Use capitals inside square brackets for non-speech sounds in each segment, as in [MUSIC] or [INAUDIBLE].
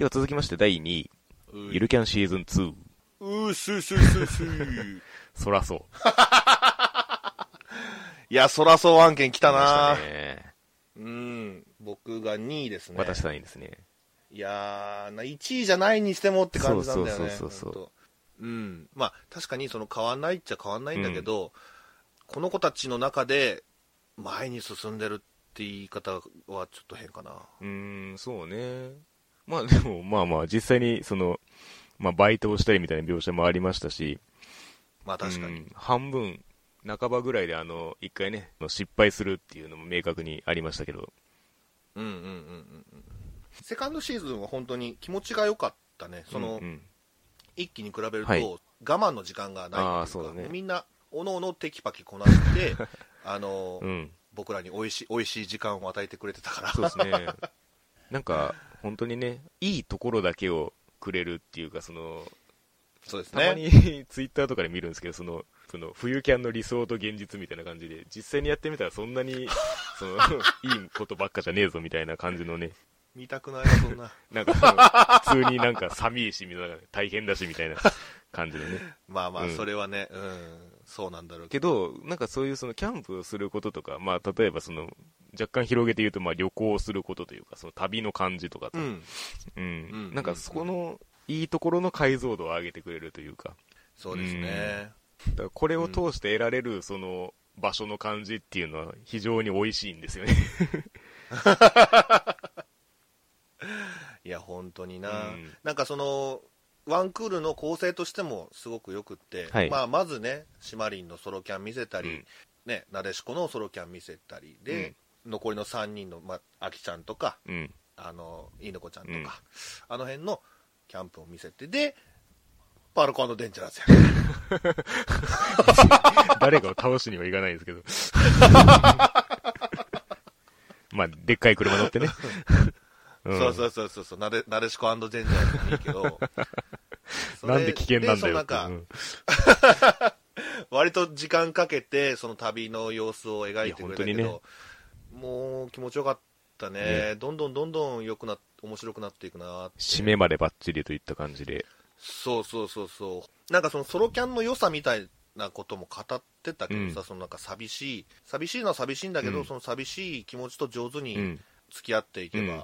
では続きまして第2位、ゆるキャンシーズン2。うーすーすーすーすー。[LAUGHS] そらそう。いや、そらそう案件来たなね。うん。僕が2位ですね。私さんいいですね。いやー、な1位じゃないにしてもって感じなんだよね。そうそうそうそううん。まあ、確かにその変わんないっちゃ変わんないんだけど、この子たちの中で前に進んでるって言い方はちょっと変かな。うーん、そうね。まあでも、まあまあ、実際に、その、まあ、バイトをしたりみたいな描写もありましたし、まあ確かに。うん半分、半ばぐらいで、あの、一回ね、失敗するっていうのも明確にありましたけど、うんうんうんうんうん。セカンドシーズンは本当に気持ちが良かったね。その、うんうん一気に比べると、はい我慢の時間がないいうかねみんなおのおのテキパキこなして [LAUGHS] あの、うん、僕らに美味しい美味しい時間を与えてくれてたからそうですね。なんか、本当にね、いいところだけをくれるっていうか、その、そうですたまねに [LAUGHS] ツイッターとかで見るんですけど、その、その冬キャンの理想と現実みたいな感じで、実際にやってみたらそんなに、[LAUGHS] その、いいことばっかじゃねえぞみたいな感じのね、見たくないなそんな。[LAUGHS] なんか、普通になんか寒いし、みたいな大変だしみたいな感じでね。まあまあうん。それはねうん、そうなんだろうけけど、なんかそういうそのキャンプをすることとか、まあ例えばその、若干広げて言うと、まあ旅行することというか、その旅の感じとかと、どうん。うん。うん。なんかそこの、いいところの解像度を上げてくれるというか、そうですね。だからこれを通して得られるその場所の感じっていうのは非常に美味しいんですよね。[LAUGHS] いや本当にな、うん。なんかそのワンクールの構成としてもすごくよくって、はい。まあ、まずねシマリンのソロキャン見せたり、うん。ね、なでしこのソロキャン見せたりで、残りの3人の、まあ、あきちゃんとかうん。あのいいのこちゃんとか、うんあの辺のキャンプを見せてでパルコデンジャラスや [LAUGHS] 誰かを倒しにはいかないですけど。[LAUGHS] まあ、でっかい車乗ってね。んそうそうそうそうそうなでなでしこデンジャラスもいいけど [LAUGHS] なんで危険なんだよでって。そのなんか、割と時間かけてその旅の様子を描いてくれたけど、もう気持ちよかったね。ね。どんどんどんどん良くな面白くなっていくな締めまでバッチリといった感じで。そうそうそうそう。なんかそのソロキャンの良さみたいなことも語ってたけどさ、うん。そのなんか寂しい寂しいのは寂しいんだけど、うん。その寂しい気持ちと上手にうん。付き合っていけば、うん。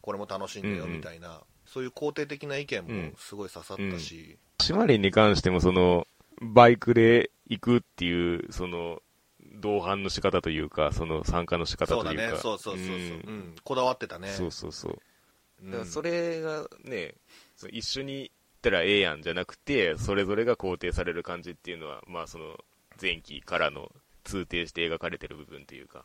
これも楽しいんだよみたいな、そういう肯定的な意見もうん。すごい刺さったし、シマリンに関しても、その、バイクで行くっていう、その、同伴の仕方というか、その参加の仕方そうだというか。ね。そうそうそうそう、ん。うん。こだわってたね。そうそうそう。うん。だからそれがね、その一緒に行ったらええやんじゃなくて、それぞれが肯定される感じっていうのは、まあその、前期からの通底して描かれてる部分というか。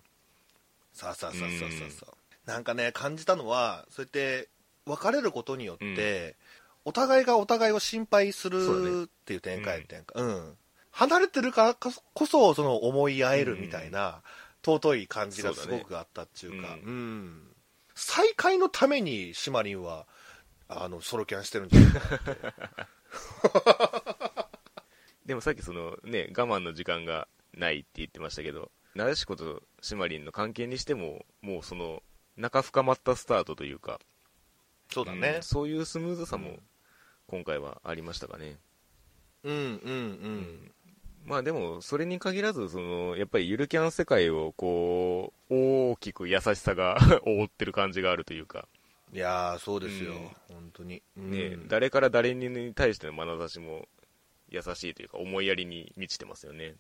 さあさあさあさあさあさあ。なんかね感じたのはそうやって別れることによって、お互いがお互いを心配するっていう展開っていうかうん、離れてるからこそその思い合えるみたいな、尊い感じがすごくあったっていうか。ねうん。再会のためにシマリンはあのソロキャンしてるんじゃないか [LAUGHS] でもさっきそのね、我慢の時間がないって言ってましたけど、なでしことシマリンの関係にしても、もうその、仲深まったスタートというか、そうだね。んそういうスムーズさも今回はありましたかね。うんうん。うん、まあでも、それに限らず、その、やっぱりゆるキャン世界を、こう、大きく優しさが [LAUGHS] 覆ってる感じがあるというか、いやーそうですよ、うん。本当に、ね、うん。誰から誰に対しての眼差しも優しいというか、思いやりに満ちてますよね。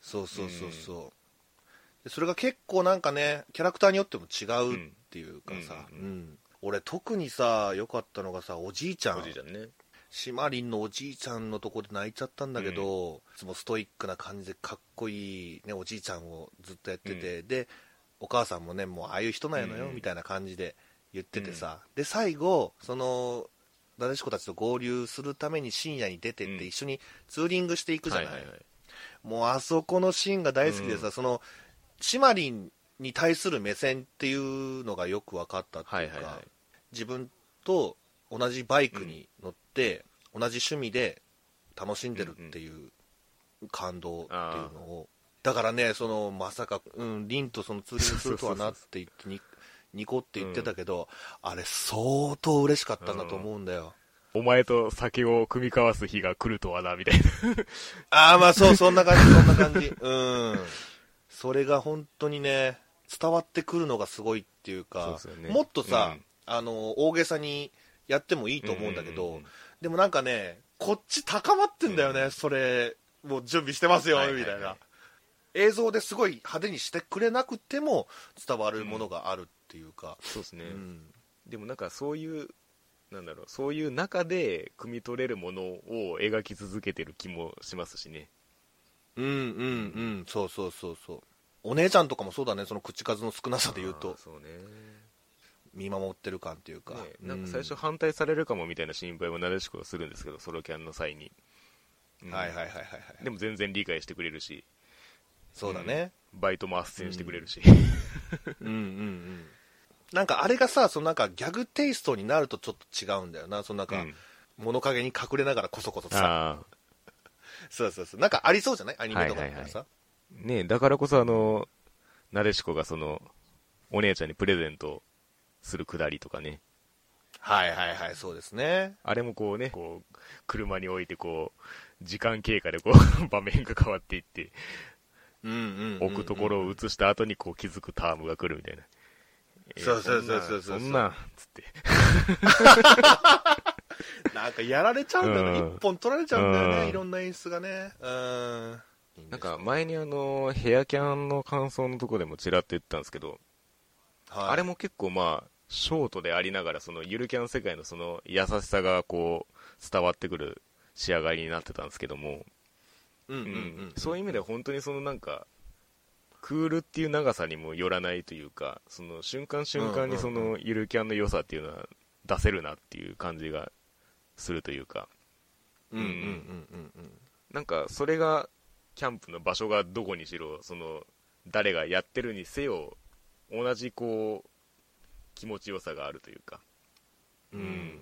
そうそうそうそう、でそれが結構なんかねキャラクターによっても違うっていうかさ、うん。うん。俺特にさ良かったのがさおじいちゃん。おじいちゃんね。シマリンのおじいちゃんのとこで泣いちゃったんだけど、いつもストイックな感じでかっこいい、ね、おじいちゃんをずっとやってて、でお母さんもねもうああいう人なんやのよ、うん。みたいな感じで言っててさ、で最後そのなでしこたちと合流するために深夜に出てってうん。一緒にツーリングしていくじゃない,、はいはいはい。もうあそこのシーンが大好きでさ、そのシマリンに対する目線っていうのがよく分かったっていうか、はいはいはい。自分と同じバイクに乗って、同じ趣味で楽しんでるっていう感動っていうのを、だからねそのまさか、うん、リンとそのツーリングするとはなって言ってにニコって言ってたけど、あれ相当嬉しかったんだと思うんだよ。お前と酒を組み交わす日が来るとはな、みたいな。[LAUGHS] ああ、まあそう、そんな感じ、そんな感じ。うん。それが本当にね、伝わってくるのがすごいっていうか、ねもっとさ、うんあの、大げさにやってもいいと思うんだけど、でもなんかね、こっち高まってんだよね、それ、もう準備してますよ、みたいな。映像ですごい派手にしてくれなくても伝わるものがあるっていうか、そうですね。うん。でもなんかそういう、なんだろう、そういう中で汲み取れるものを描き続けてる気もしますしね。うんうんうん。そうそうそうそう。お姉ちゃんとかもそうだねその口数の少なさで言うあとーそうね。見守ってる感っていうか、ねなんか最初反対されるかもみたいな心配もなでしこはするんですけど、ソロキャンの際に。うん。はいはいはいはいはい。でも全然理解してくれるし、そうだね、バイトも斡旋してくれるし。うん、[LAUGHS] うんうんなんかあれがさそのなんかギャグテイストになるとちょっと違うんだよな。そのなんか、うん。物陰に隠れながらこそこそさ。[LAUGHS] そうそうそう。なんかありそうじゃない？アニメとかだらさ、ねだからこそあの、なでしこがその、お姉ちゃんにプレゼントするくだりとかね。はい、はいはいそうですね。あれもこうね、こう、車に置いてこう、時間経過でこう、[LAUGHS] 場面が変わっていって、うんうん置くところを映した後にこう気づくタームが来るみたいな。そうそうそうそうそうそんな、つって。[LAUGHS] なんかやられちゃうんだよね、うん。一本取られちゃうんだよね、うん。いろんな演出がね。うん。なんか前にあの、ヘアキャンの感想のとこでもちらっと言ったんですけど、はい。あれも結構まあ、ショートでありながら、そのゆるキャン世界のその優しさがこう、伝わってくる仕上がりになってたんですけども、うんうんううん。んそういう意味では本当にそのなんか、クールっていう長さにもよらないというか、その瞬間瞬間にそのゆるキャンの良さっていうのは出せるなっていう感じがするというか、うんうんうんうん。うん。なんかそれがキャンプの場所がどこにしろ、その誰がやってるにせよ、同じこう、気持ちよさがあるというか、うん。うん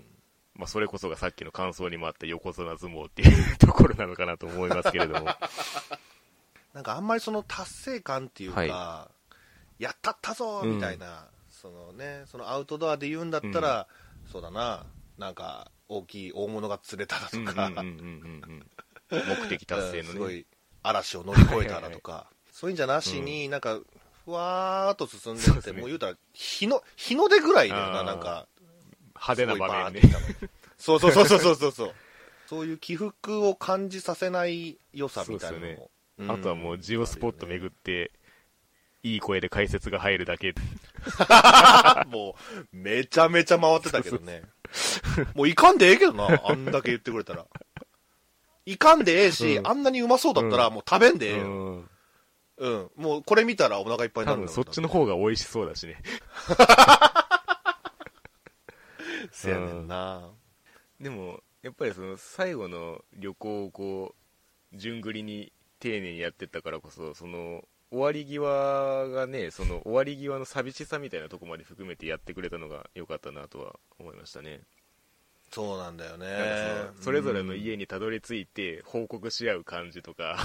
まあ、それこそがさっきの感想にもあった横綱相撲っていうところなのかなと思いますけれども。[LAUGHS] なんかあんまりその達成感っていうか、はやったったぞうんみたいな、そのねそのアウトドアで言うんだったら、そうだななんか大きい大物が釣れただとか、うんうんうんうんうん目的達成のね。[LAUGHS] うんすごい嵐を乗り越えただとかそういうんじゃなしに、なんかふわーっと進んでって、うね、もう言うたら、日の、日の出ぐらいだよな、なんか。派手な場面ね。[LAUGHS] そうそうそうそうそうそう。そういう起伏を感じさせない良さみたいなのも。ねうん、あとはもうジオスポット巡って、いい声で解説が入るだけ。[LAUGHS] もう、めちゃめちゃ回ってたけどね。もういかんでええけどな、あんだけ言ってくれたら。いかんでええし、うん、あんなにうまそうだったら、もう食べんでええよ。うんうん。もうこれ見たらお腹いっぱいにな多分るんだそっちの方が美味しそうだしね。せやねんな。でも、やっぱりその最後の旅行をこう、順繰りに丁寧にやってったからこそ、その、終わり際がね、その終わり際の寂しさみたいなとこまで含めてやってくれたのが良かったなとは思いましたね。そうなんだよね。そのそれぞれの家にたどり着いて報告し合う感じとか、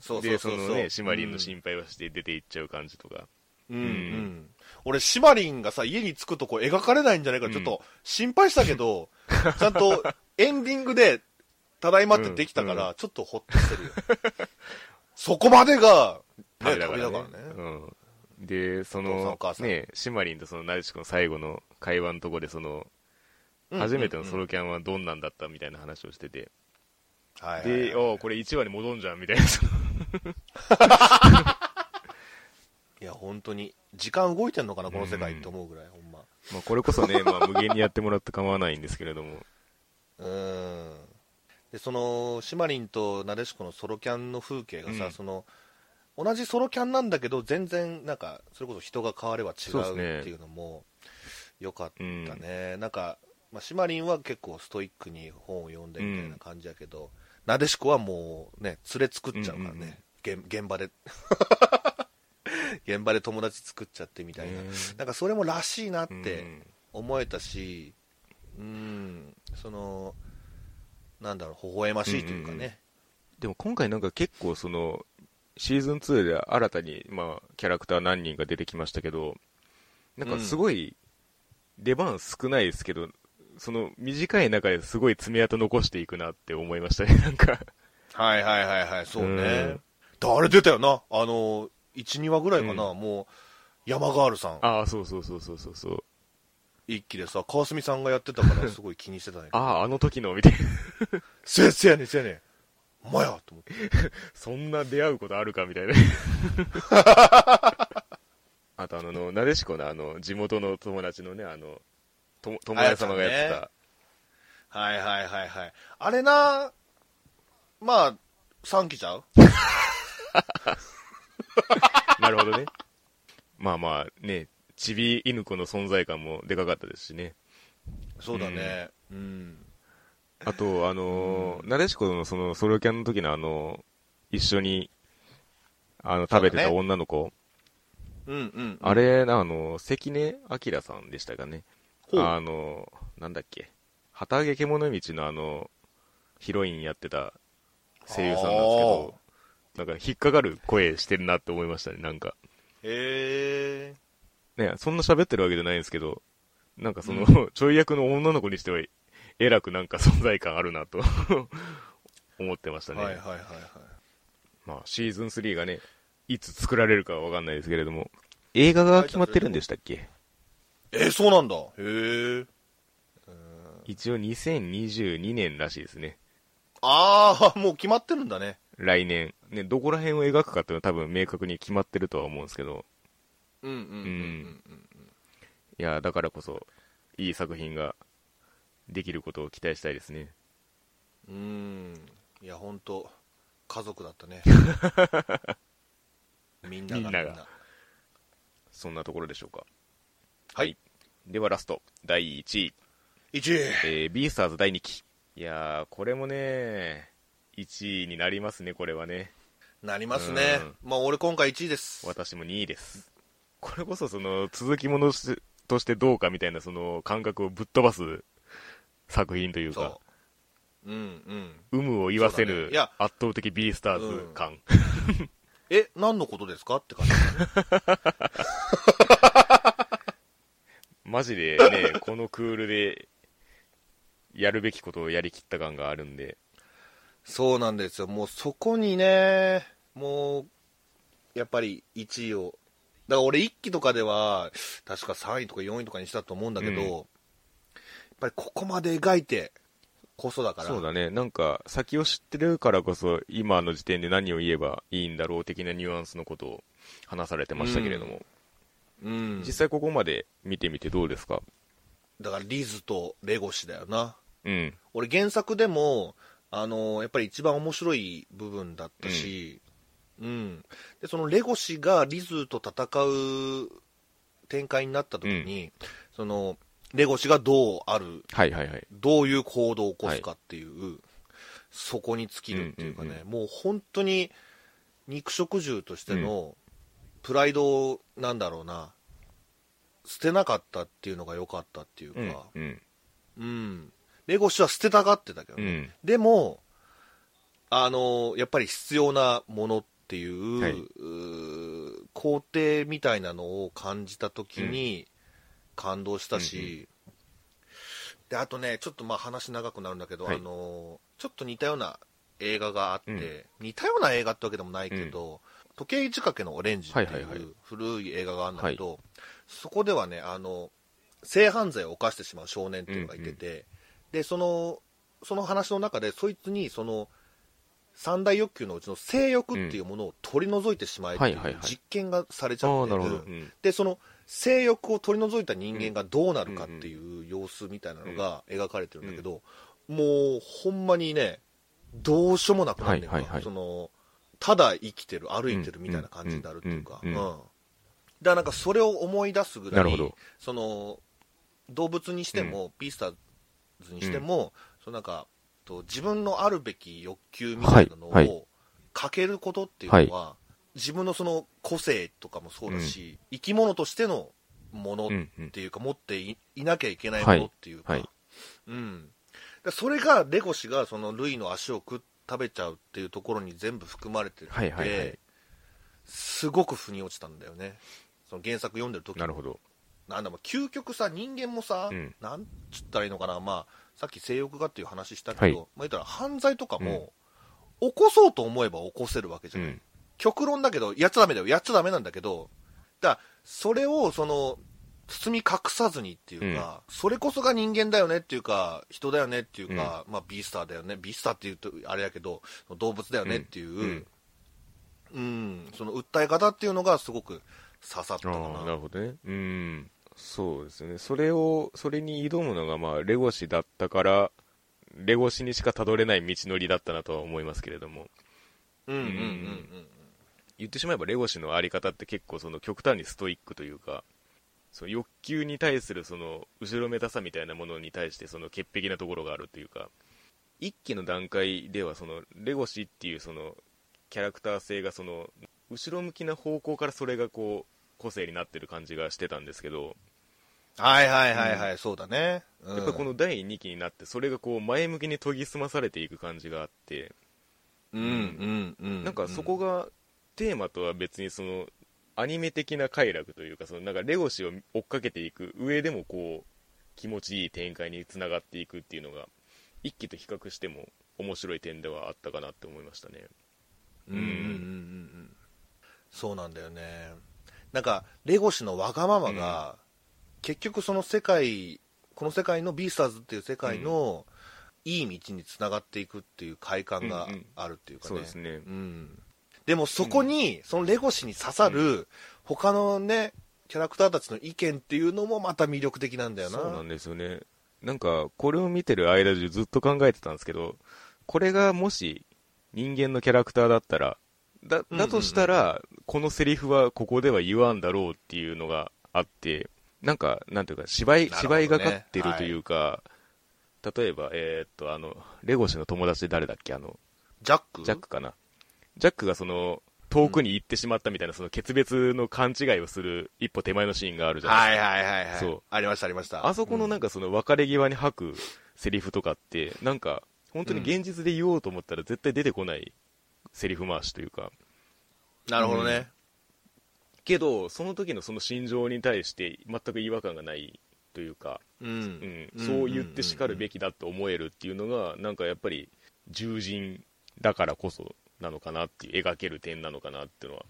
そうそうで、そそうそうのね、シマリンの心配をして出て行っちゃう感じとか。うんうん。俺、シマリンがさ、家に着くとこ描かれないんじゃないか、ちょっと心配したけど、[LAUGHS] ちゃんとエンディングで、ただいまってできたから、うんちょっとほっとしてるよ。そこまでが、ね、旅旅だからね。うん。で、そのね、シマリンとそのなでしこの最後の会話のとこで、その、うん初めてのソうんロキャンはどんなんだったみたいな話をしてて、で、おうこれ1話に戻んじゃんみたいな。[LAUGHS] いや、本当に、時間動いてんのかな、この世界って思うぐらい、ほんま。まあこれこそね、[LAUGHS] まあ無限にやってもらって構わないんですけれども。うん。で、その、シマリンとなでしこのソロキャンの風景がさ、うんその、同じソロキャンなんだけど、全然、なんか、それこそ人が変われば違そうっていうのも、よかったね。なんか、まあ、シマリンは結構ストイックに本を読んでみたいな感じやけど、なでしこはもうね、連れ作っちゃうからね、現現場で。[LAUGHS] 現場で友達作っちゃってみたいな。ねなんかそれもらしいなっうてん。思えたし、うん、その、なんだろう、微笑ましいというかね。でも今回なんか結構その、シーズン2で新たに、まあ、キャラクター何人か出てきましたけど、なんかすごい出番少ないですけど、その短い中ですごい爪痕残していくなって思いましたね、[LAUGHS] なんか。はいはいはいはい、そうね。うん誰出たよな？あの、1、2話ぐらいかな、もう、山ガールさん、ああ、そうそうそうそうそうそう。一期でさ、川澄さんがやってたからすごい気にしてたんやけど。[LAUGHS] ああ、あの時の、みたいな。せ [LAUGHS] やせやねんせやねん。お前やと思って。そんな出会うことあるかみたいな。あとあの、なでしこのあの、地元の友達のね、あの、とも友達様がやってた、はいはいはいはい。あれな、まあ、3期ちゃう？[LAUGHS] なるほどね。まあまあね、ちび犬子の存在感もでかかったですしね。そうだね。うん。あと、あのーなでしこのそのソロキャンの時のあの、一緒に、あの、食べてた女の子、うんうん。あれ、あの、関根明さんでしたかね。あの、なんだっけ、旗揚げ獣道のあの、ヒロインやってた声優さんなんですけど、なんか引っかかる声してるなって思いましたね、なんか。へえ。ね、そんな喋ってるわけじゃないんですけど、なんかその、う [LAUGHS] ちょい役の女の子にしては、えらくなんか存在感あるなと [LAUGHS] 思ってましたね。はいはいはいはい。まあ、シーズン3がね、いつ作られるかはわかんないですけれども、映画が決まってるんでしたっけ？えー、そうなんだ。へえ。一応2022年らしいですね。ああ、[LAUGHS] もう決まってるんだね。来年。ね、どこら辺を描くかっていうのは多分明確に決まってるとは思うんですけど、うんうんうんうん。いや、だからこそ、いい作品ができることを期待したいですね。うん。うん。いや、ほんと、家族だったね。[LAUGHS] みんながみんながそんなところでしょうか。はい。ではラスト、第1位。1位。えー、ビースターズ第2期。いやー、これもね、1位になりますね、これはね。なりますね。まあ、俺今回1位です。私も2位です。これこそその、続きものしとしてどうかみたいなその感覚をぶっ飛ばす作品というか、そう。うんうん。有無を言わせるそうだね圧倒的ビースターズ感。[LAUGHS] え、何のことですか？って感じだね。[LAUGHS] マジでね、[LAUGHS] このクールで、やるべきことをやりきった感があるんで、そうなんですよ。もうそこにね、もう、やっぱり1位を。だから俺1期とかでは、確か3位とか4位とかにしたと思うんだけど、うんやっぱりここまで描いてこそだから。そうだね、なんか先を知ってるからこそ、今の時点で何を言えばいいんだろう的なニュアンスのことを話されてましたけれども、うん。実際ここまで見てみてどうですか？だからリズとレゴシだよな。うん。俺原作でも、あのやっぱり一番面白い部分だったし、うん。で、そのレゴシがリズと戦う展開になった時に、その、レゴシがどうある、はいはいはい。どういう行動を起こすかっていう、そこに尽きるっていうかね、うんうんもう本当に肉食獣としてのプライドをなんだろうな、捨てなかったっていうのが良かったっていううんか、。うん。うん。レゴシは捨てたがってたけどね。うん。でも、あの、やっぱり必要なものっていう、はいうー工程みたいなのを感じた時に感動したし、で、あとね、ちょっとまあ話長くなるんだけど、はいあの、ちょっと似たような映画があって、うん似たような映画ってわけでもないけど、時計仕掛けのオレンジっていう古い映画があるんだけど、そこではね、あの、性犯罪を犯してしまう少年っていうのがいてて、で、その、その話の中で、そいつに、その、三大欲求のうちの性欲っていうものを取り除いてしまえっていう実験がされちゃってなる。で、その性欲を取り除いた人間がどうなるかっていう様子みたいなのが描かれてるんだけど、もう、ほんまにね、どうしようもなくなるんだよはいはいはい。その、ただ生きてる、歩いてるみたいな感じになるっていうか、ううん。だからなんかそれを思い出すぐら、ないるほど。その、動物にしても、ピースターズにしても、そのなんか、と自分のあるべき欲求みたいなのを、かけることっていうのは、自分のその個性とかもそうだし、生き物としてのものっ。ていうか、持っていいなきゃいけないものっていうか、うん。だそれが、レゴシがそのルイの足を食っ食べちゃうっていうところに全部含まれてるので、はいはいはい。すごく腑に落ちたんだよね。その原作読んでる時。なるほど。なんだろう究極さ人間もさ、うん。なんつったらいいのかな、まあ、さっき性欲がっていう話したけど、はい。まあ、言ったら犯罪とかも、起こそうと思えば起こせるわけじゃない、うん。極論だけどやっちゃダメだよ。やっちゃダメなんだけどだそれをその包み隠さずにっていうか、それこそが人間だよねっていうか人だよねっていうか、まあ、ビースターだよね。ビースターっていうとあれやけど動物だよねっていう、うん。うん。その訴え方っていうのがすごく刺さったかな。なるほどね。うん。そうですね。それをそれに挑むのがまあレゴシだったからレゴシにしかたどれない道のりだったなとは思いますけれども。うんうんうん。うん。言ってしまえばレゴシのあり方って結構その極端にストイックというかその欲求に対するその後ろめたさみたいなものに対してその潔癖なところがあるというか一期の段階ではそのレゴシっていうそのキャラクター性がその後ろ向きな方向からそれがこう個性になってる感じがしてたんですけど、はいはいはいはい、そうだね、うん。やっぱこの第2期になってそれがこう前向きに研ぎ澄まされていく感じがあって、うんうんうん。なんかそこがテーマとは別にそのアニメ的な快楽というかそのなんかレゴシを追っかけていく上でもこう気持ちいい展開につながっていくっていうのが一期と比較しても面白い点ではあったかなって思いましたね。うん。うん。うんうんうんそうなんだよね。なんかレゴシのわがままが、結局その世界この世界のビースターズっていう世界の、いい道につながっていくっていう快感があるっていうかね、そうですね。うんでもそこに、そのレゴシに刺さる他のねキャラクターたちの意見っていうのもまた魅力的なんだよな。そうなんですよね。なんかこれを見てる間中ずっと考えてたんですけどこれがもし人間のキャラクターだったらだだとしたら、このセリフはここでは言わんだろうっていうのがあってなんかなんていうか芝居、ね。芝居がかってるというか、例えばえーっとあのレゴシの友達で誰だっけ？あのジャック？ジャックかなジャックがその遠くに行ってしまったみたいな、その決別の勘違いをする一歩手前のシーンがあるじゃないですか。はいはいはいはいそう。ありましたありました。あそこのなんか、かその別れ際に吐くセリフとかって、なんか本当に現実で言おうと思ったら絶対出てこないセリフ回しというか、なるほどね、けど、その時のその心情に対して全く違和感がないというか、うん。うん、そう言ってしかるべきだと思えるっていうのが、なんかやっぱり獣人だからこそなのかなっていう、描ける点なのかなっていうのは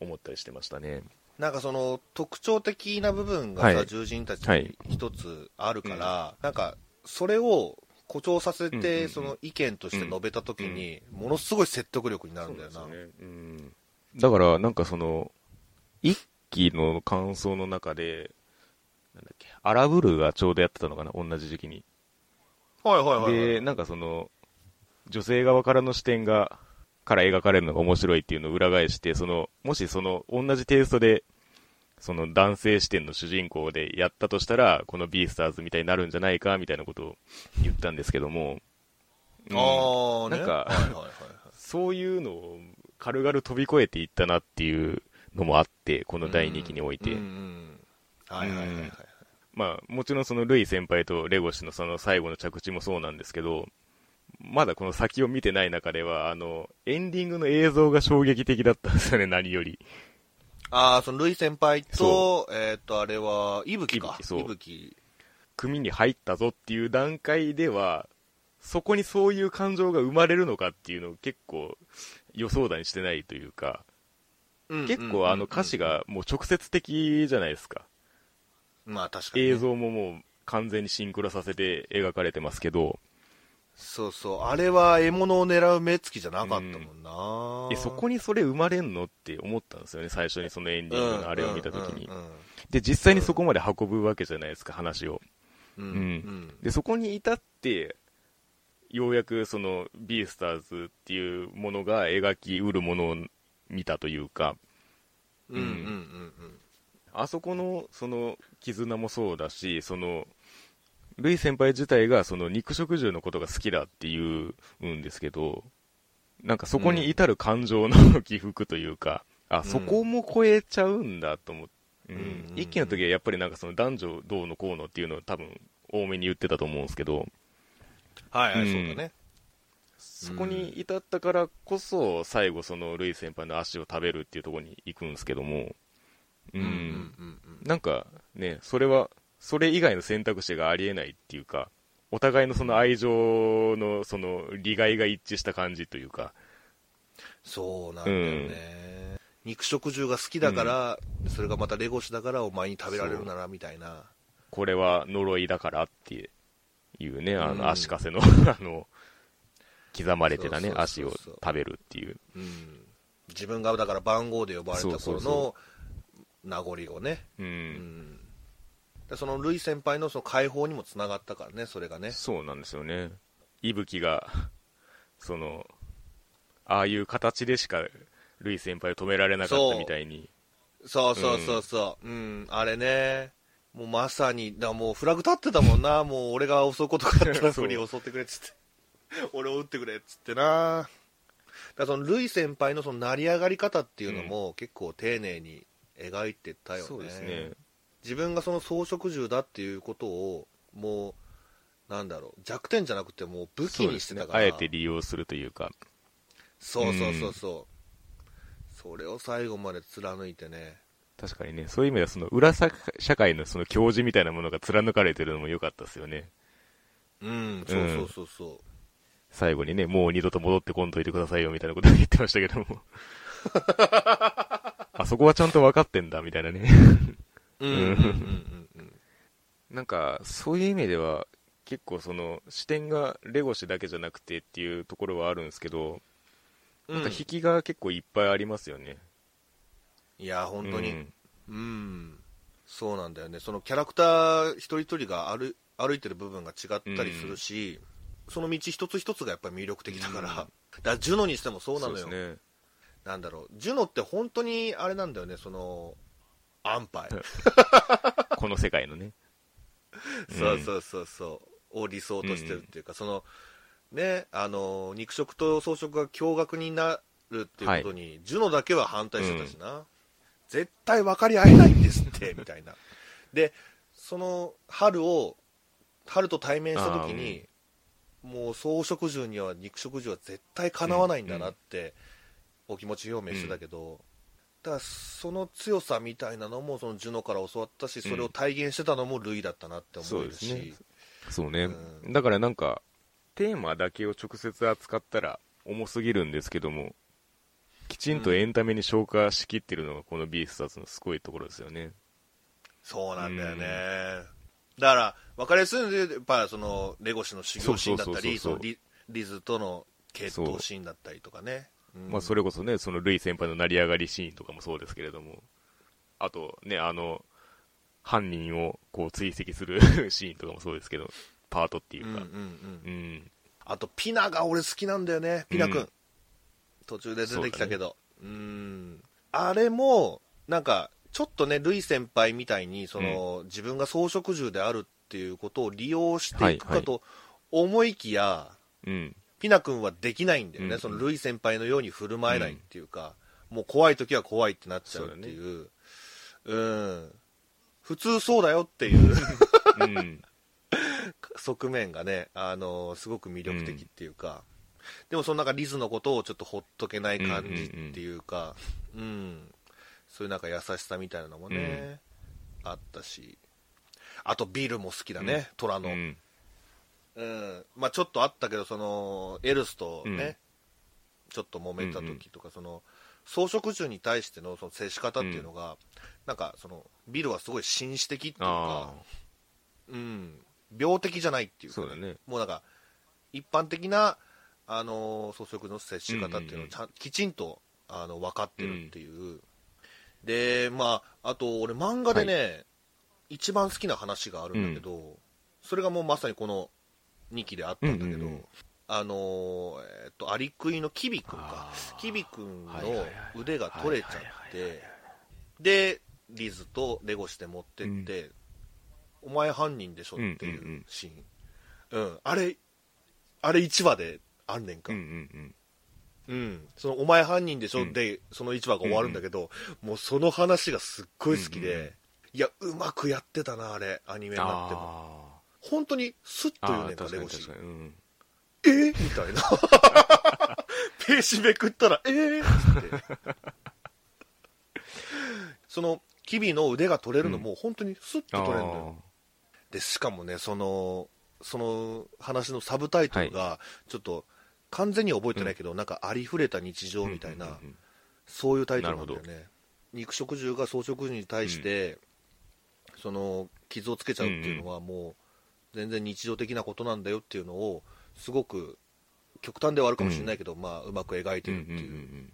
思ったりしてましたね。なんかその特徴的な部分がさ、はい。獣人たちはい。に一つあるから、なんかそれを誇張させて、うんうんうん。その意見として述べた時に、ものすごい説得力になるんだよな。ね。うん、だからなんかその一期の感想の中でなんだっけアラブルがちょうどやってたのかな同じ時期に。はいはいはいはい。でなんかその女性側からの視点がから描かれるのが面白いっていうのを裏返してそのもしその同じテイストでその男性視点の主人公でやったとしたらこのビースターズみたいになるんじゃないかみたいなことを言ったんですけども、うんああ、ね。なんかはいはいはいはいそういうのを軽々飛び越えていったなっていうのもあって、この第2期において。はいはいはいはい。まあ、もちろんそのルイ先輩とレゴシのその最後の着地もそうなんですけど、まだこの先を見てない中では、あの、エンディングの映像が衝撃的だったんですよね、何より。ああ、そのルイ先輩とそ、えっと、あれは、いぶきか。いぶき。組に入ったぞっていう段階では、そこにそういう感情が生まれるのかっていうのを結構予想だにしてないというか、結構あの歌詞が、がもう直接的じゃないですか。まあ確かにね。映像ももう完全にシンクロさせて描かれてますけど、そうそう。あれは獲物を狙う目つきじゃなかったもんな。えそこにそれ生まれんのって思ったんですよね、最初にそのエンディングのあれを見たときにうん。うんで、実際にそこまで運ぶわけじゃないですか、話を。うんうんうんで、そこに至って、ようやくそのビースターズっていうものが描きうるものを見たというか、うんうんうんうんあそこのその絆もそうだし、その、ルイ先輩自体がその肉食獣のことが好きだっていうんですけど、なんかそこに至る感情の起伏というか、あ、そこも超えちゃうんだと思って、うん。うん。一期の時はやっぱりなんかその男女どうのこうのっていうのを多分多めに言ってたと思うんですけど、はいはい、うん。そうだね。そこに至ったからこそ、最後そのルイ先輩の足を食べるっていうところに行くんですけども、うん。なんか、ね、それは、それ以外の選択肢がありえないっていうか、お互いのその愛情のその利害が一致した感じというか、そうなんだよね、肉食獣が好きだから、それがまたレゴシだからお前に食べられるならみたいな。これは呪いだからっていうね、あうん。の、足かせの、[LAUGHS] あの、刻まれてたね足を食べるっていう。うん。自分がだから番号で呼ばれた頃の名残をね。う。うんんでそのルイ先輩のその解放にもつながったからねそれがね。そうなんですよね。息吹が、[LAUGHS] その、ああいう形でしか、ルイ先輩を止められなかったみたいに。そうそうそうそう。うん、あれね。もうまさにだもうフラグ立ってたもんな。[LAUGHS] もう俺が襲うことがあったらそう。フリー襲ってくれっつって。[LAUGHS] 俺を撃ってくれっつってな。だからそのルイ先輩のその成り上がり方っていうのも結構丁寧に描いてたよね。そうですね。自分がその草食獣だっていうことをもうなんだろう弱点じゃなくてもう武器にしてたからねあえて利用するというか。そうそうそうそう、それを最後まで貫いてね確かにね、そういう意味では、その裏社社会のその教授みたいなものが貫かれてるのも良かったですよね。うんそうそうそうそう、最後にね、もう二度と戻ってこんといてくださいよみたいなこと言ってましたけども。[LAUGHS] あそこはちゃんと分かってんだみたいなね。うん。うん。うん。うん。なん。か、そういう意味では、結構その、視点がレゴシだけじゃなくてっていうところはあるん。ですけど、なん。か引きが結構いっぱいありますよね。いや本当にうん。うん、そうなん。だよねそのキャラクター一人一人が歩歩いてる部分が違ったりするし、その道一つ一つがやっぱり魅力的だから、うん。だからジュノにしてもそうなのよ、ね。なん。だろうジュノって本当にあれなん。だよねその安牌、[LAUGHS] この世界のね。[LAUGHS] そうそうそうそう。を理想としてるっていうか、そのねあの肉食と草食が驚愕になるっていうことに、ジュノだけは反対してたしな、絶対分かり合えないんですって [LAUGHS] みたいな。でその春を春と対面した時に、もう草食獣には肉食獣は絶対かなわないんだなって、お気持ち表明してたけど、だからその強さみたいなのもそのジュノから教わったしそれを体現してたのもルイだったなって思えるし、そうですね。そうね、うん。だからなんかテーマだけを直接扱ったら重すぎるんですけどもきちんとエンタメに消化しきってるのがこのビースターズのすごいところですよね。そうなんだよね、だから分かりやすいのでやっぱそのレゴシの修行シーンだったりリリズとの決闘シーンだったりとかね、うんまあ、それこそねそのルイ先輩の成り上がりシーンとかもそうですけれども。あとねあの犯人をこう追跡する [LAUGHS] シーンとかもそうですけどパートっていうか。うんうんうん。うん。あとピナが俺好きなんだよねピナ君、うん。途中で出てきたけど。うん。あれもなんかちょっとねルイ先輩みたいにその、自分が草食獣であるっていうことを利用していくはいかと思いきや、うんピナ君はできないんだよね、うん。そのルイ先輩のように振る舞えないっていうか、もう怖い時は怖いってなっちゃうっていう。うん。普通そうだよっていう。うん。側面がね、あのすごく魅力的っていうか、でもそのなんかリズのことをちょっとほっとけない感じっていうか、うん。そういうなんか優しさみたいなのもね、あったし。あとビルも好きだね、虎の、うん。うんまあ、ちょっとあったけどそのエルスとね、ちょっと揉めた時とか、その草食獣に対してのその接し方っていうのが、なんかそのビルはすごい紳士的っていうかあ、うん、病的じゃないっていうかあそうだね。もうなんか一般的な、あの草食の接し方っていうのをちゃん、きちんとあの分かってるっていう、でまああと俺漫画でね、一番好きな話があるんだけど、それがもうまさにこの2期であったんだけど、うんうんうん。あのーえっとアリクイのキビ君か。キビ君の腕が取れちゃってでリズとレゴして持ってって、お前犯人でしょっていんうんううん。シーン、うん。あれあれ1話であんねんか、うんうんうん、そのお前犯人でしょ、でその1話が終わるんだけど、もうその話がすっごい好きで、うんうんいやうまくやってたなあれアニメになっても。あ本当にスッと言うねんか確かに確レゴシかに。うん。えー、みたいな。[LAUGHS] ページめくったらえー、って。そのキビの腕が取れるのも本当にスッとあ取れるのよ、でしかもねそのその話のサブタイトルがちょっと完全には覚えてないけど、なんかありふれた日常みたいな、うんうんうんそういうタイトルなんだよね。肉食獣が草食獣に対して、その傷をつけちゃうっていうのはもう全然日常的なことなんだよっていうのをすごく極端ではあるかもしれないけど、まあ、うまく描いてうんうんるっていう、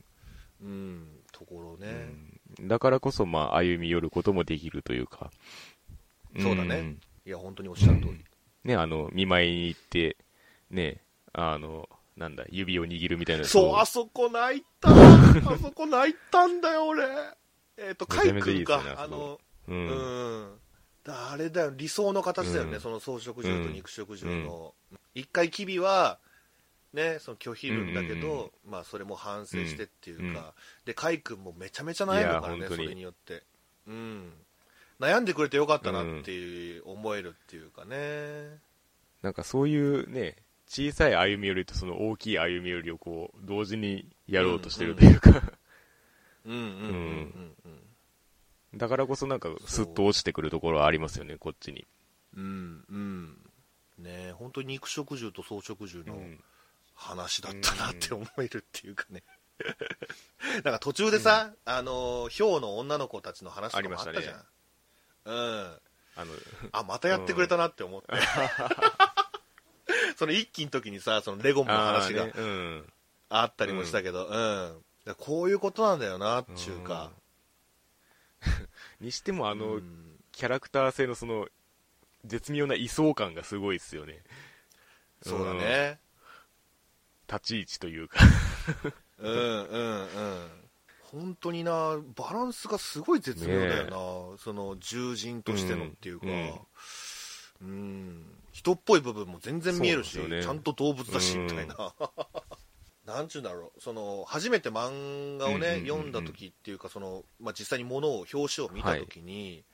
うんところね、うん。だからこそ、まあ、歩み寄ることもできるというか。そうだね。ん。いや本当におっしゃる通り、ね、あの、見舞いに行って、ね、あの、なんだ、指を握るみたいな。そうあそこ泣いた。あそこ泣いたんだよ俺。えっ、とめカイちゃめちゃいい君か。あのう。うん。んだあれだよ理想の形だよね、うん。その草食獣と肉食獣の、一回キビはねその拒否るんだけど、うんうんうん。まあそれも反省してっていうか、うんでカイ君もめちゃめちゃ悩むからねそれによって。うん。悩んでくれてよかったなっていう、思えるっていうかね。なんかそういうね、小さい歩み寄りとその大きい歩み寄りをこう、同時にやろうとしてるというか、うんうんうんうん。うんだからこそなんかスッと落ちてくるところはありますよね、こっちに。うんうん。ね本当に肉食獣と草食獣の、うん。話だったなって思えるっていうかね。[LAUGHS] なんか途中でさ、あのヒョウの女の子たちの話とかもあったじゃん。あうん。あの、あまたやってくれたなって思って、[LAUGHS] その一期の時にさそのレゴムの話があったりもしたけど、うん。こういうことなんだよなっていうか、[LAUGHS] にしてもあの、うん。キャラクター性のその、絶妙な位相感がすごいですよね。そうだね。立ち位置というか。[LAUGHS] うんうんうん。本当になバランスがすごい絶妙だよな、その獣人としてのっていうか、うん。人っぽい部分も全然見えるし、ね。ちゃんと動物だしうんみたいな、なんちゅうんだろう。その初めて漫画をね、読んだ時っていうかその、まあ、実際に物を表紙を見た時に、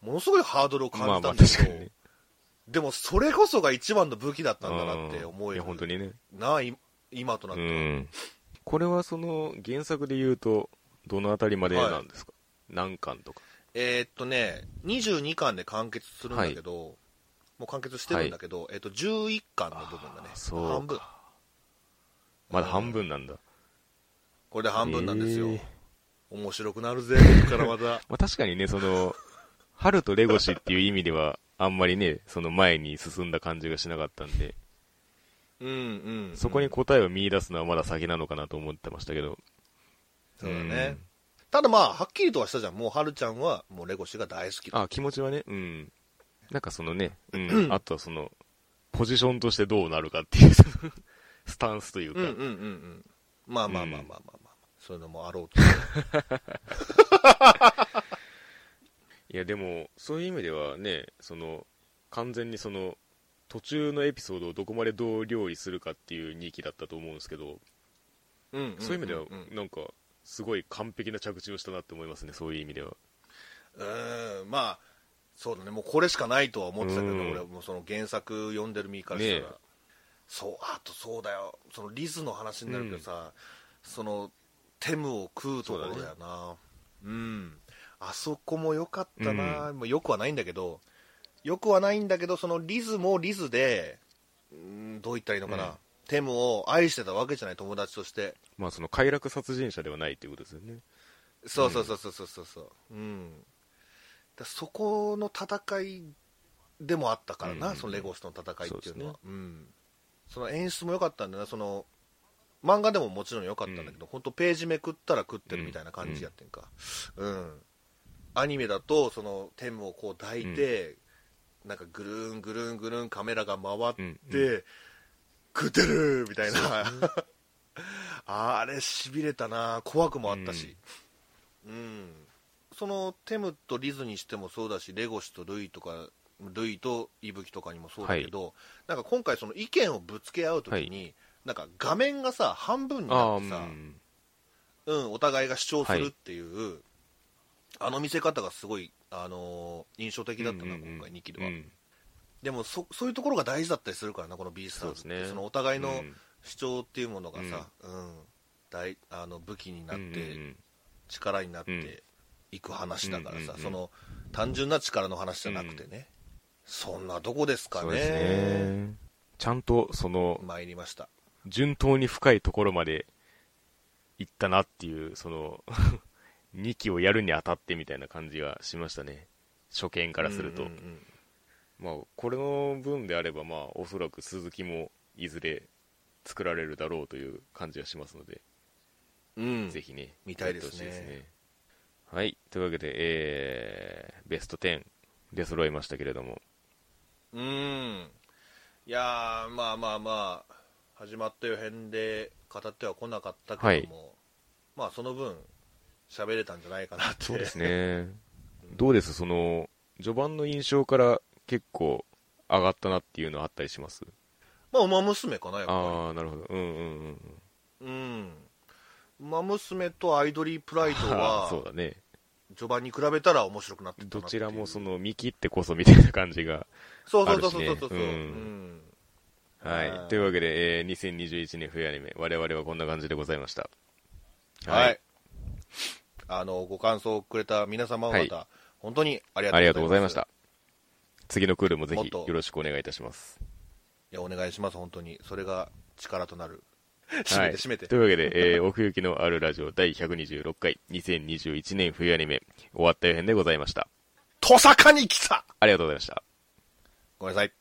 ものすごいハードルを感まあまあじたんだけど、確かにね。でもそれこそが一番の武器だったんだなってうん。思える。いや、本当にね。なあい今となっうては、ん。これはその、原作で言うと、どのあたりまでなんですか、何巻とか。えーっとね、22巻で完結するんだけど、もう完結してるんだけど、えーっと11巻の部分だね。半分、まだ半分なんだ。これで半分なんですよ、えー。面白くなるぜ、ここからまた、[LAUGHS] まあ確かにね、その、春とレゴシっていう意味では、あんまりね、その前に進んだ感じがしなかったんで、うんうんうん、そこに答えを見出すのはまだ先なのかなと思ってましたけど。そうだね、ただまあ、はっきりとはしたじゃん、もうはるちゃんは、もうレゴシが大好きだ、あ、気持ちはね、うん。なんかそのね、うん、[CLEARS THROAT] あとはその、ポジションとしてどうなるかっていう、スタンスというか、うんうんうんうん、まあまあまあまあまあまあ、そういうのもあろうと、[LAUGHS] いやでも、そういう意味ではね、その、完全にその、途中のエピソードをどこまでどう料理するかっていう2期だったと思うんですけど、うんんんん。そういう意味ではうん、なんか、すごい完璧な着地をしたなって思いますね、そういう意味では。うんまあそうだね。もうこれしかないとは思ってたけど、うん。俺はもうその原作読んでる身からしたら、ねえそうあとそうだよ。そのリズの話になるけどさ、そのテムを食うところだよな。うん。あそこも良かったな、もうよくはないんだけどよくはないんだけどそのリズもリズでうんどう言ったらいいのかな、うん。テムを愛してたわけじゃない友達として。まあその快楽殺人者ではないっていうことですよね。そうそうそうそうそうそう。そううん。だそこの戦いでもあったからな、うんそのレゴスとの戦いっていうのは。そううん、その演出も良かったんだよな。その漫画でももちろん良かったんだけど、本当ページめくったら食ってるみたいな感じやってんか。うん、アニメだとそのテムをこう抱いて、なんかぐるんぐるんぐるんカメラが回って、うんう食ってるみたいな。[LAUGHS] あれしびれたな。怖くもあったし、うん。そのテムとリズにしてもそうだしレゴシとルイとかルイとイブキとかにもそうだけど、なんか今回その意見をぶつけ合うときに、なんか画面がさ半分になってさ、うん。うん、お互いが主張するっていう、あの見せ方がすごい、あのー印象的だったな、うんうんうん。今回2期では、うん。でもそそういうところが大事だったりするからなこの B スターズって。そね。そのお互いのうん。主張っていうものがさ、うん。大あの武器になって、うんうんうん。力になって、うん。いく話だからさ、うんうんうん。その単純な力の話じゃなくてね、そんなとこですかね。そうですね。ちゃんとその参りました。順当に深いところまで行ったなっていうその [LAUGHS] 2期をやるにあたってみたいな感じがしましたね。初見からすると、うんうんまあこれの分であればまあおそらく鈴木もいずれ作られるだろうという感じがしますので、うん。うんぜひね見たいですね。やってほしはい。というわけで、えー、ベスト10出揃いましたけれどもうん。いやーまあまあまあ始まった予編で語っては来なかったけども、まあその分喋れたんじゃないかなって。そうですね。どうです？その序盤の印象から結構上がったなっていうのはあったりします？まあ馬娘かなやっぱああなるほど。うんうんうんりうん。馬娘とアイドリープライドは [LAUGHS] そうだね序盤に比べたら面白くなってどちらもその見切ってこそみたいな感じがそうそうそうそうそうそう、うん。うん。はい。はい。というわけで、えー2021年冬アニメ我々はこんな感じでございました。はい、あのご感想をくれた皆様方、はい。本当にありありがとうございましいた。次のクールもぜひよろしくお願いいたします。やお願いします。本当に。それが力となる締 [LAUGHS] はい。めて締めて、というわけで、えー [LAUGHS] 奥行きのあるラジオ第126回2021年冬アニメ終わった予編でございました。トサカに来た。ありがとうございました。ごめんなさい